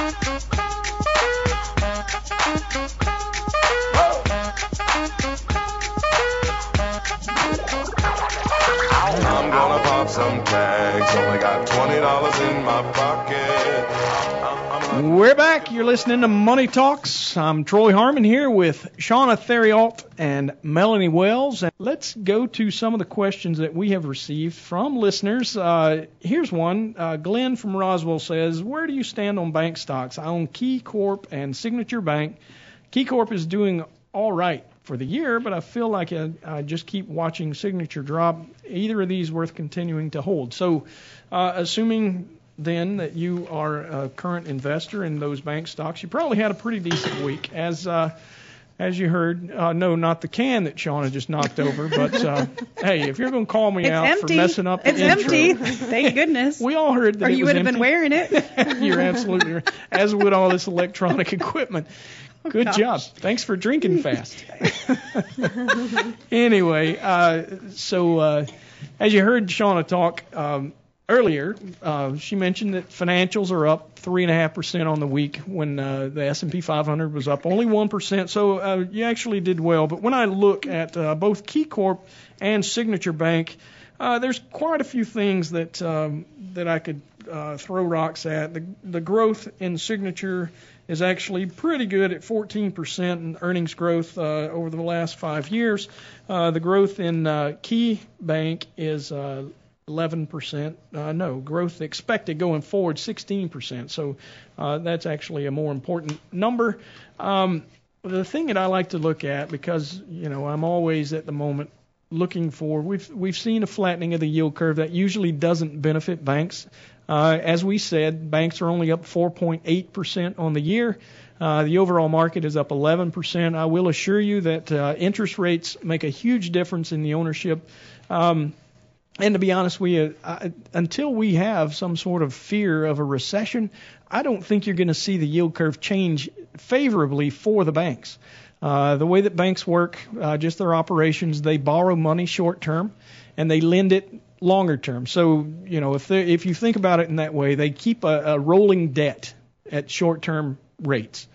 I'm gonna pop some tags. Only got twenty dollars in my pocket. We're back. You're listening to Money Talks. I'm Troy Harmon here with Shauna Theriault and Melanie Wells. And let's go to some of the questions that we have received from listeners. Uh, here's one. Uh, Glenn from Roswell says, Where do you stand on bank stocks? I own KeyCorp and Signature Bank. KeyCorp is doing all right for the year, but I feel like I, I just keep watching Signature drop. Either of these worth continuing to hold. So, uh, assuming then that you are a current investor in those bank stocks, you probably had a pretty decent week. As uh, as you heard, uh, no, not the can that Shauna just knocked over, but uh, hey, if you're going to call me It's out empty. for messing up the it's intro, empty. Thank goodness. we all heard that or you would have been wearing it. You're absolutely right. As would all this electronic equipment. Good gosh. job. Thanks for drinking fast. anyway, uh, so uh, as you heard Shauna talk um, earlier, uh, she mentioned that financials are up three and a half percent on the week when uh, the S&P 500 was up only one percent. So uh, you actually did well. But when I look at uh, both KeyCorp and Signature Bank, uh, there's quite a few things that um, that I could uh, throw rocks at. The, the growth in Signature is actually pretty good at 14% in earnings growth over the last five years. The growth in Key Bank is 11%. Uh, no, growth expected going forward 16%. So uh, that's actually a more important number. Um, the thing that I like to look at because you know I'm always at the moment looking for we've we've seen a flattening of the yield curve that usually doesn't benefit banks. Uh, as we said, banks are only up 4.8% on the year. Uh, the overall market is up 11%. I will assure you that uh, interest rates make a huge difference in the ownership. Um, and to be honest with you, I, until we have some sort of fear of a recession, I don't think you're going to see the yield curve change favorably for the banks. Uh, the way that banks work, uh, just their operations, they borrow money short term and they lend it longer term. So, you know, if if you think about it in that way, they keep a, a rolling debt at short term rates.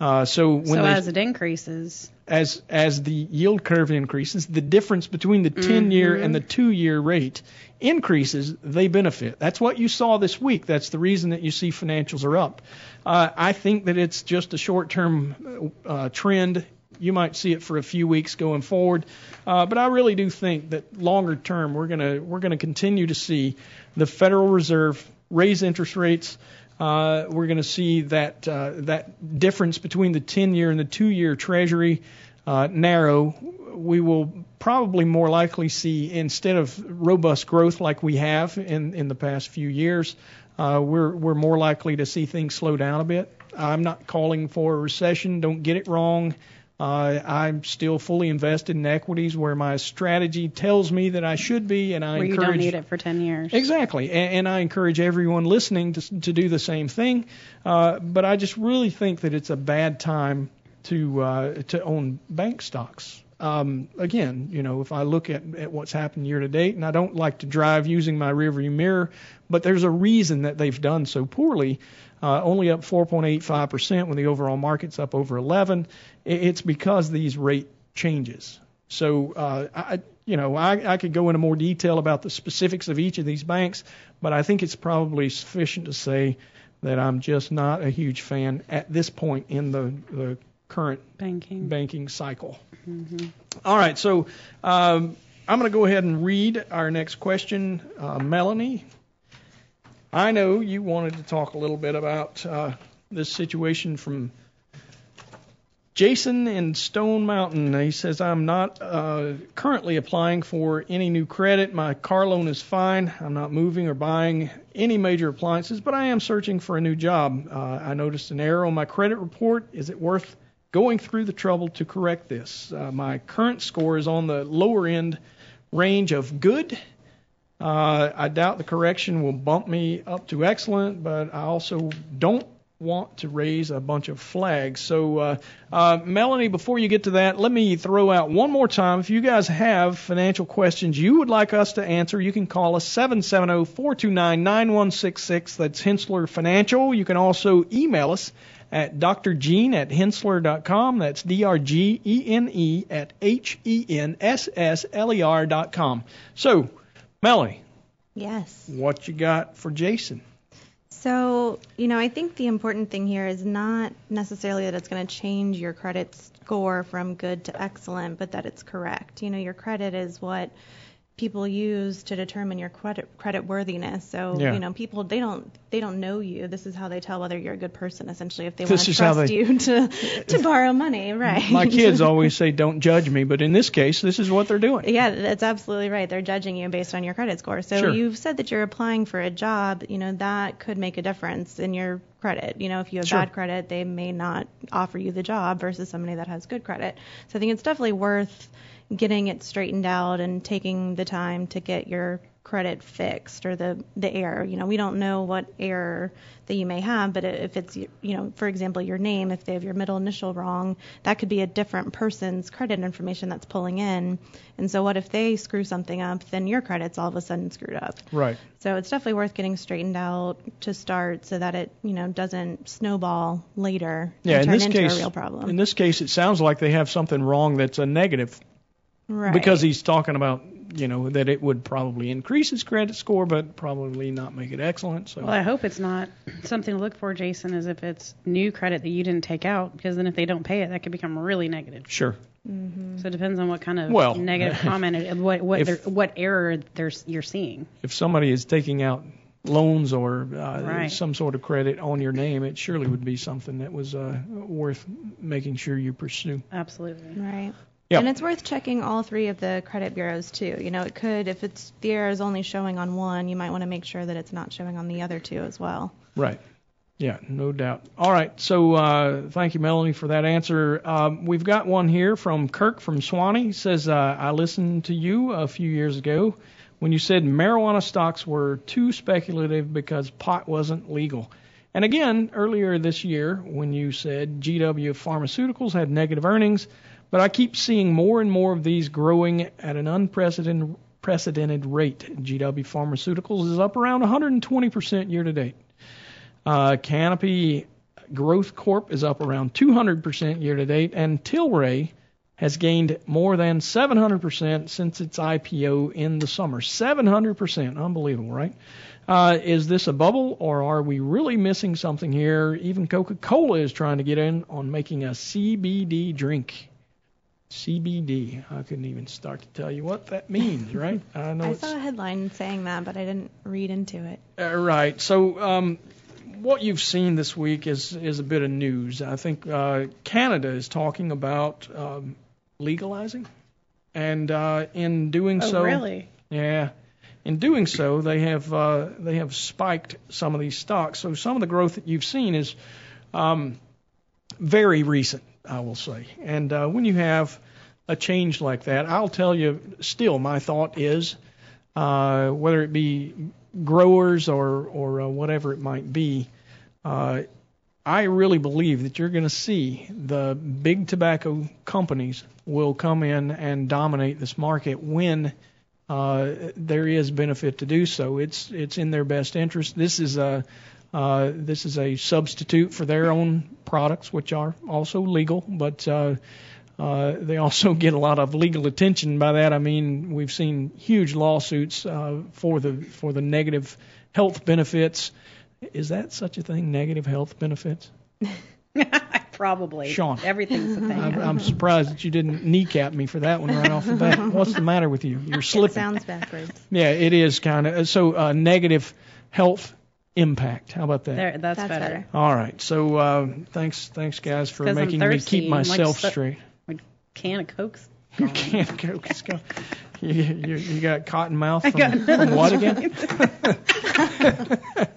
Uh, so when so they, as it increases, as as the yield curve increases, the difference between the 10 year and the 2 year rate increases, they benefit. That's what you saw this week. That's the reason that you see financials are up. Uh, I think that it's just a short term uh, trend. You might see it for a few weeks going forward, uh, but I really do think that longer term we're gonna we're gonna continue to see the Federal Reserve raise interest rates. Uh, we're going to see that uh, that difference between the 10-year and the two-year Treasury uh, narrow. We will probably more likely see instead of robust growth like we have in in the past few years, uh, we're we're more likely to see things slow down a bit. I'm not calling for a recession. Don't get it wrong. Uh, I'm still fully invested in equities where my strategy tells me that I should be, and I where you encourage don't need it for 10 years. Exactly, and, and I encourage everyone listening to to do the same thing. Uh, but I just really think that it's a bad time to uh, to own bank stocks. Um, again, you know, if I look at, at what's happened year to date, and I don't like to drive using my rearview mirror, but there's a reason that they've done so poorly. Uh, only up 4.85% when the overall market's up over 11. It- It's because these rate changes. So, uh, I, you know, I, I could go into more detail about the specifics of each of these banks, but I think it's probably sufficient to say that I'm just not a huge fan at this point in the, the current Banking. banking cycle. All right, so um, I'm going to go ahead and read our next question. Uh, Melanie, I know you wanted to talk a little bit about uh, this situation from Jason in Stone Mountain. He says, I'm not uh, currently applying for any new credit. My car loan is fine. I'm not moving or buying any major appliances, but I am searching for a new job. Uh, I noticed an error on my credit report. Is it worth going through the trouble to correct this? Uh, my current score is on the lower end range of good. Uh, I doubt the correction will bump me up to excellent, but I also don't want to raise a bunch of flags. So, uh, uh, Melanie, before you get to that, let me throw out one more time. If you guys have financial questions you would like us to answer, you can call us 770-429-9166. That's Henssler Financial. You can also email us at drgene at henssler.com. That's D-R-G-E-N-E at H-E-N-S-S-L-E-R dot com. So, Melanie, Yes. what you got for Jason? So, you know, I think the important thing here is not necessarily that it's going to change your credit score from good to excellent, but that it's correct. You know, your credit is what people use to determine your credit credit worthiness. So, Yeah. you know, people they don't they don't know you. This is how they tell whether you're a good person essentially if they want to trust they- you to to borrow money, right? My kids always say, don't judge me, but in this case, this is what they're doing. Yeah, that's absolutely right. They're judging you based on your credit score. So Sure. you've said that you're applying for a job, you know, that could make a difference in your credit. You know, if you have Sure. bad credit, they may not offer you the job versus somebody that has good credit. So I think it's definitely worth getting it straightened out and taking the time to get your credit fixed or the the error. You know, we don't know what error that you may have, but if it's you know, for example, your name, if they have your middle initial wrong, that could be a different person's credit information that's pulling in. And so what if they screw something up, then your credit's all of a sudden screwed up. Right. So it's definitely worth getting straightened out to start so that it, you know, doesn't snowball later Yeah, and in turn this into case, a real problem. in this case, it sounds like they have something wrong that's a negative right. because he's talking about, you know, that it would probably increase his credit score, but probably not make it excellent. So, Well, I hope it's not something to look for, Jason, is if it's new credit that you didn't take out, because then if they don't pay it, that could become really negative. sure. So it depends on what kind of Well, negative comment, it- what what if- what error there's you're seeing. If somebody is taking out loans or uh, Right. some sort of credit on your name, it surely would be something that was uh, worth making sure you pursue. Absolutely. Right. Yep. And it's worth checking all three of the credit bureaus too. You know, it could if it's the error is only showing on one, you might want to make sure that it's not showing on the other two as well. Right. Yeah, no doubt. All right. So uh, thank you, Melanie, for that answer. Um, we've got one here from Kirk from Suwanee. He says, uh, I listened to you a few years ago when you said marijuana stocks were too speculative because pot wasn't legal. And again, earlier this year when you said GW Pharmaceuticals had negative earnings, but I keep seeing more and more of these growing at an unprecedented precedented rate. GW Pharmaceuticals is up around 120% year to date. Uh, Canopy Growth Corp is up around 200% year to date, and Tilray has gained more than 700% since its IPO in the summer. 700%, unbelievable, right? Uh, is this a bubble, or are we really missing something here? Even Coca-Cola is trying to get in on making a CBD drink. CBD. I couldn't even start to tell you what that means, right? I know I saw a headline saying that, but I didn't read into it. uh, right. So, um, what you've seen this week is is a bit of news. I think uh, Canada is talking about um, legalizing, and uh, in doing Oh, so, really? yeah, in doing so, they have uh, they have spiked some of these stocks. So some of the growth that you've seen is um, very recent, I will say. And uh, when you have a change like that, I'll tell you. Still, my thought is uh, whether it be growers or or uh, whatever it might be. Uh, I really believe that you're going to see the big tobacco companies will come in and dominate this market when uh, there is benefit to do so. It's it's in their best interest. This is a uh, this is a substitute for their own products, which are also legal, but uh, uh, they also get a lot of legal attention. By that I mean we've seen huge lawsuits uh, for the for the negative health benefits. Is that such a thing? Negative health benefits? Probably. Sean. Everything's a thing. I'm, I'm surprised that you didn't kneecap me for that one right off the bat. What's the matter with you? You're It slipping. sounds backwards. Yeah, it is kind of so uh, negative health impact. How about that? There, that's, That's better. better. All right. So uh, thanks, thanks guys for I'm making me keep and like myself straight. Can of Coke's You gone. can't go. Let's go. You, you, you got cotton mouth from, from what again?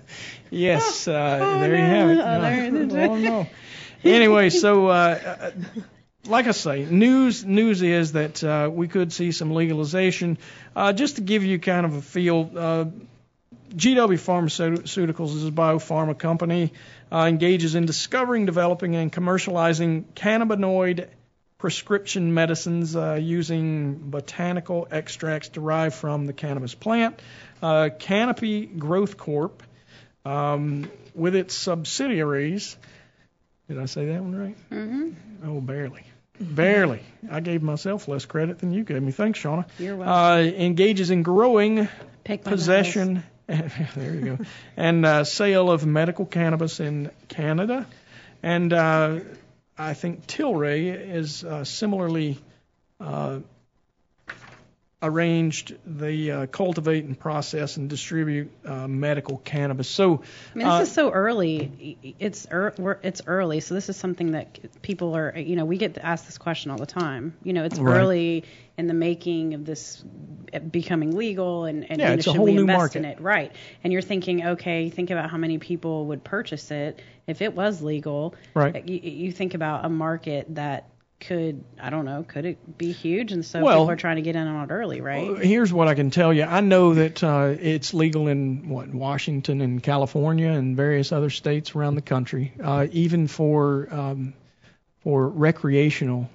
yes, uh, there you have it. Oh, there it is. oh no. Anyway, so uh, uh, like I say, news news is that uh, we could see some legalization. Uh, just to give you kind of a feel, uh, GW Pharmaceuticals is a biopharma company, uh, engages in discovering, developing, and commercializing cannabinoid prescription medicines uh, using botanical extracts derived from the cannabis plant. Uh, Canopy Growth Corp, um, with its subsidiaries, did I say that one right? Mm-hmm. Oh, barely. Barely. I gave myself less credit than you gave me. Thanks, Shauna. You're welcome. Uh, engages in growing, possession, there you go, and uh, sale of medical cannabis in Canada. And uh, I think Tilray is uh, similarly uh, arranged the uh, cultivate and process and distribute uh, medical cannabis. So I mean, this uh, is so early. It's er, we're, it's early, so this is something that people are. You know, we get to ask this question all the time. You know, it's Right. early in the making of this becoming legal, and, and Yeah, you know, should whole we new invest market. in it? Right. And you're thinking, okay, think about how many people would purchase it if it was legal. Right. You, you think about a market that could, I don't know, could it be huge? And so Well- people are trying to get in on it early, right? Well, here's what I can tell you. I know that uh, it's legal in what Washington and California and various other states around the country, uh, even for um, for recreational.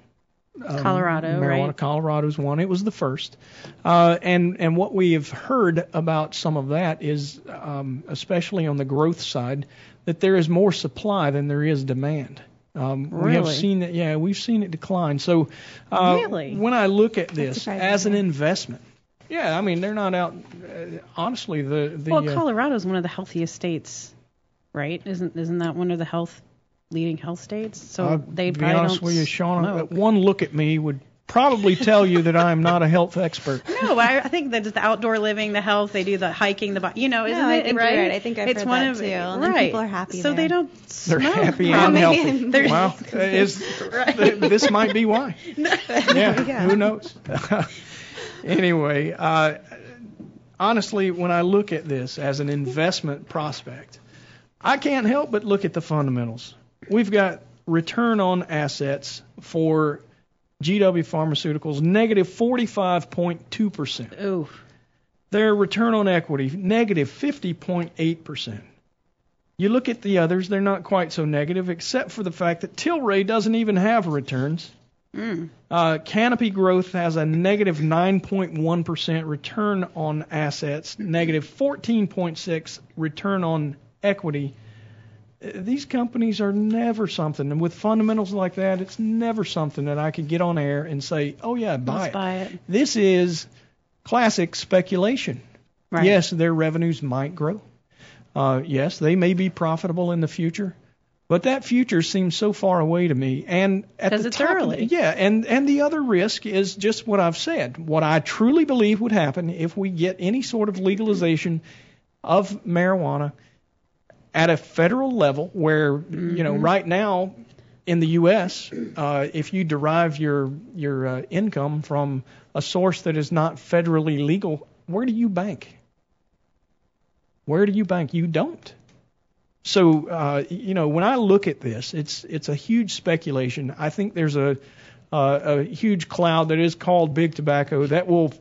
Um, Colorado, marijuana. right? Colorado's one. It was the first. Uh, and and what we have heard about some of that is, um, especially on the growth side, that there is more supply than there is demand. Um, We have seen that. Yeah, we've seen it decline. So uh, Really? when I look at this as an investment, yeah, I mean they're not out. Uh, honestly, the the well, uh, Colorado is one of the healthiest states, right? Isn't isn't that one of the health leading health states? So I'll they be probably honest don't with you, smoke. that One look at me would probably tell you that I am not a health expert. No, I, I think that it's the outdoor living, the health. They do the hiking, the bi- you know, isn't I it think right? right. I think I've it's heard one that of too, and then right. people are happy So they don't. They're smoke, happy and probably. healthy. They're- Wow, is th- this might be why? Yeah, who knows? anyway, uh, honestly, when I look at this as an investment prospect, I can't help but look at the fundamentals. We've got return on assets for GW Pharmaceuticals negative 45.2%. Ooh, Their return on equity negative 50.8%. You look at the others, they're not quite so negative, except for the fact that Tilray doesn't even have returns. mm. Uh, Canopy Growth has a negative 9.1 return on assets, negative negative 14.6% return on equity. These companies are never something, and with fundamentals like that, it's never something that I could get on air and say, "Oh yeah, buy it." buy it. This is classic speculation. Right. Yes, their revenues might grow. Uh, yes, they may be profitable in the future, but that future seems so far away to me. And at the it's top early. yeah, and and the other risk is just what I've said. What I truly believe would happen if we get any sort of legalization of marijuana at a federal level, where you know right now in the U.S., uh, if you derive your your uh, income from a source that is not federally legal, where do you bank? Where do you bank? You don't. So uh, you know, when I look at this, it's it's a huge speculation. I think there's a uh, a huge cloud that is called big tobacco that will.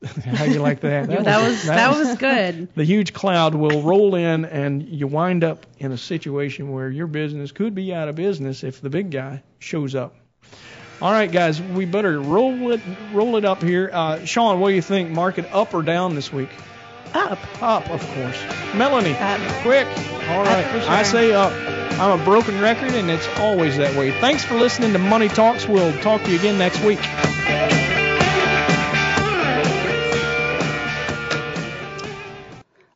How you like that? That, was that was good. the huge cloud will roll in and you wind up in a situation where your business could be out of business if the big guy shows up. All right, guys, we better roll it roll it up here. Uh, Sean, what do you think? Market up or down this week? Up. Up, of course. Melanie, Up. quick. All right, sure. I say up. I'm a broken record, and it's always that way. Thanks for listening to Money Talks. We'll talk to you again next week.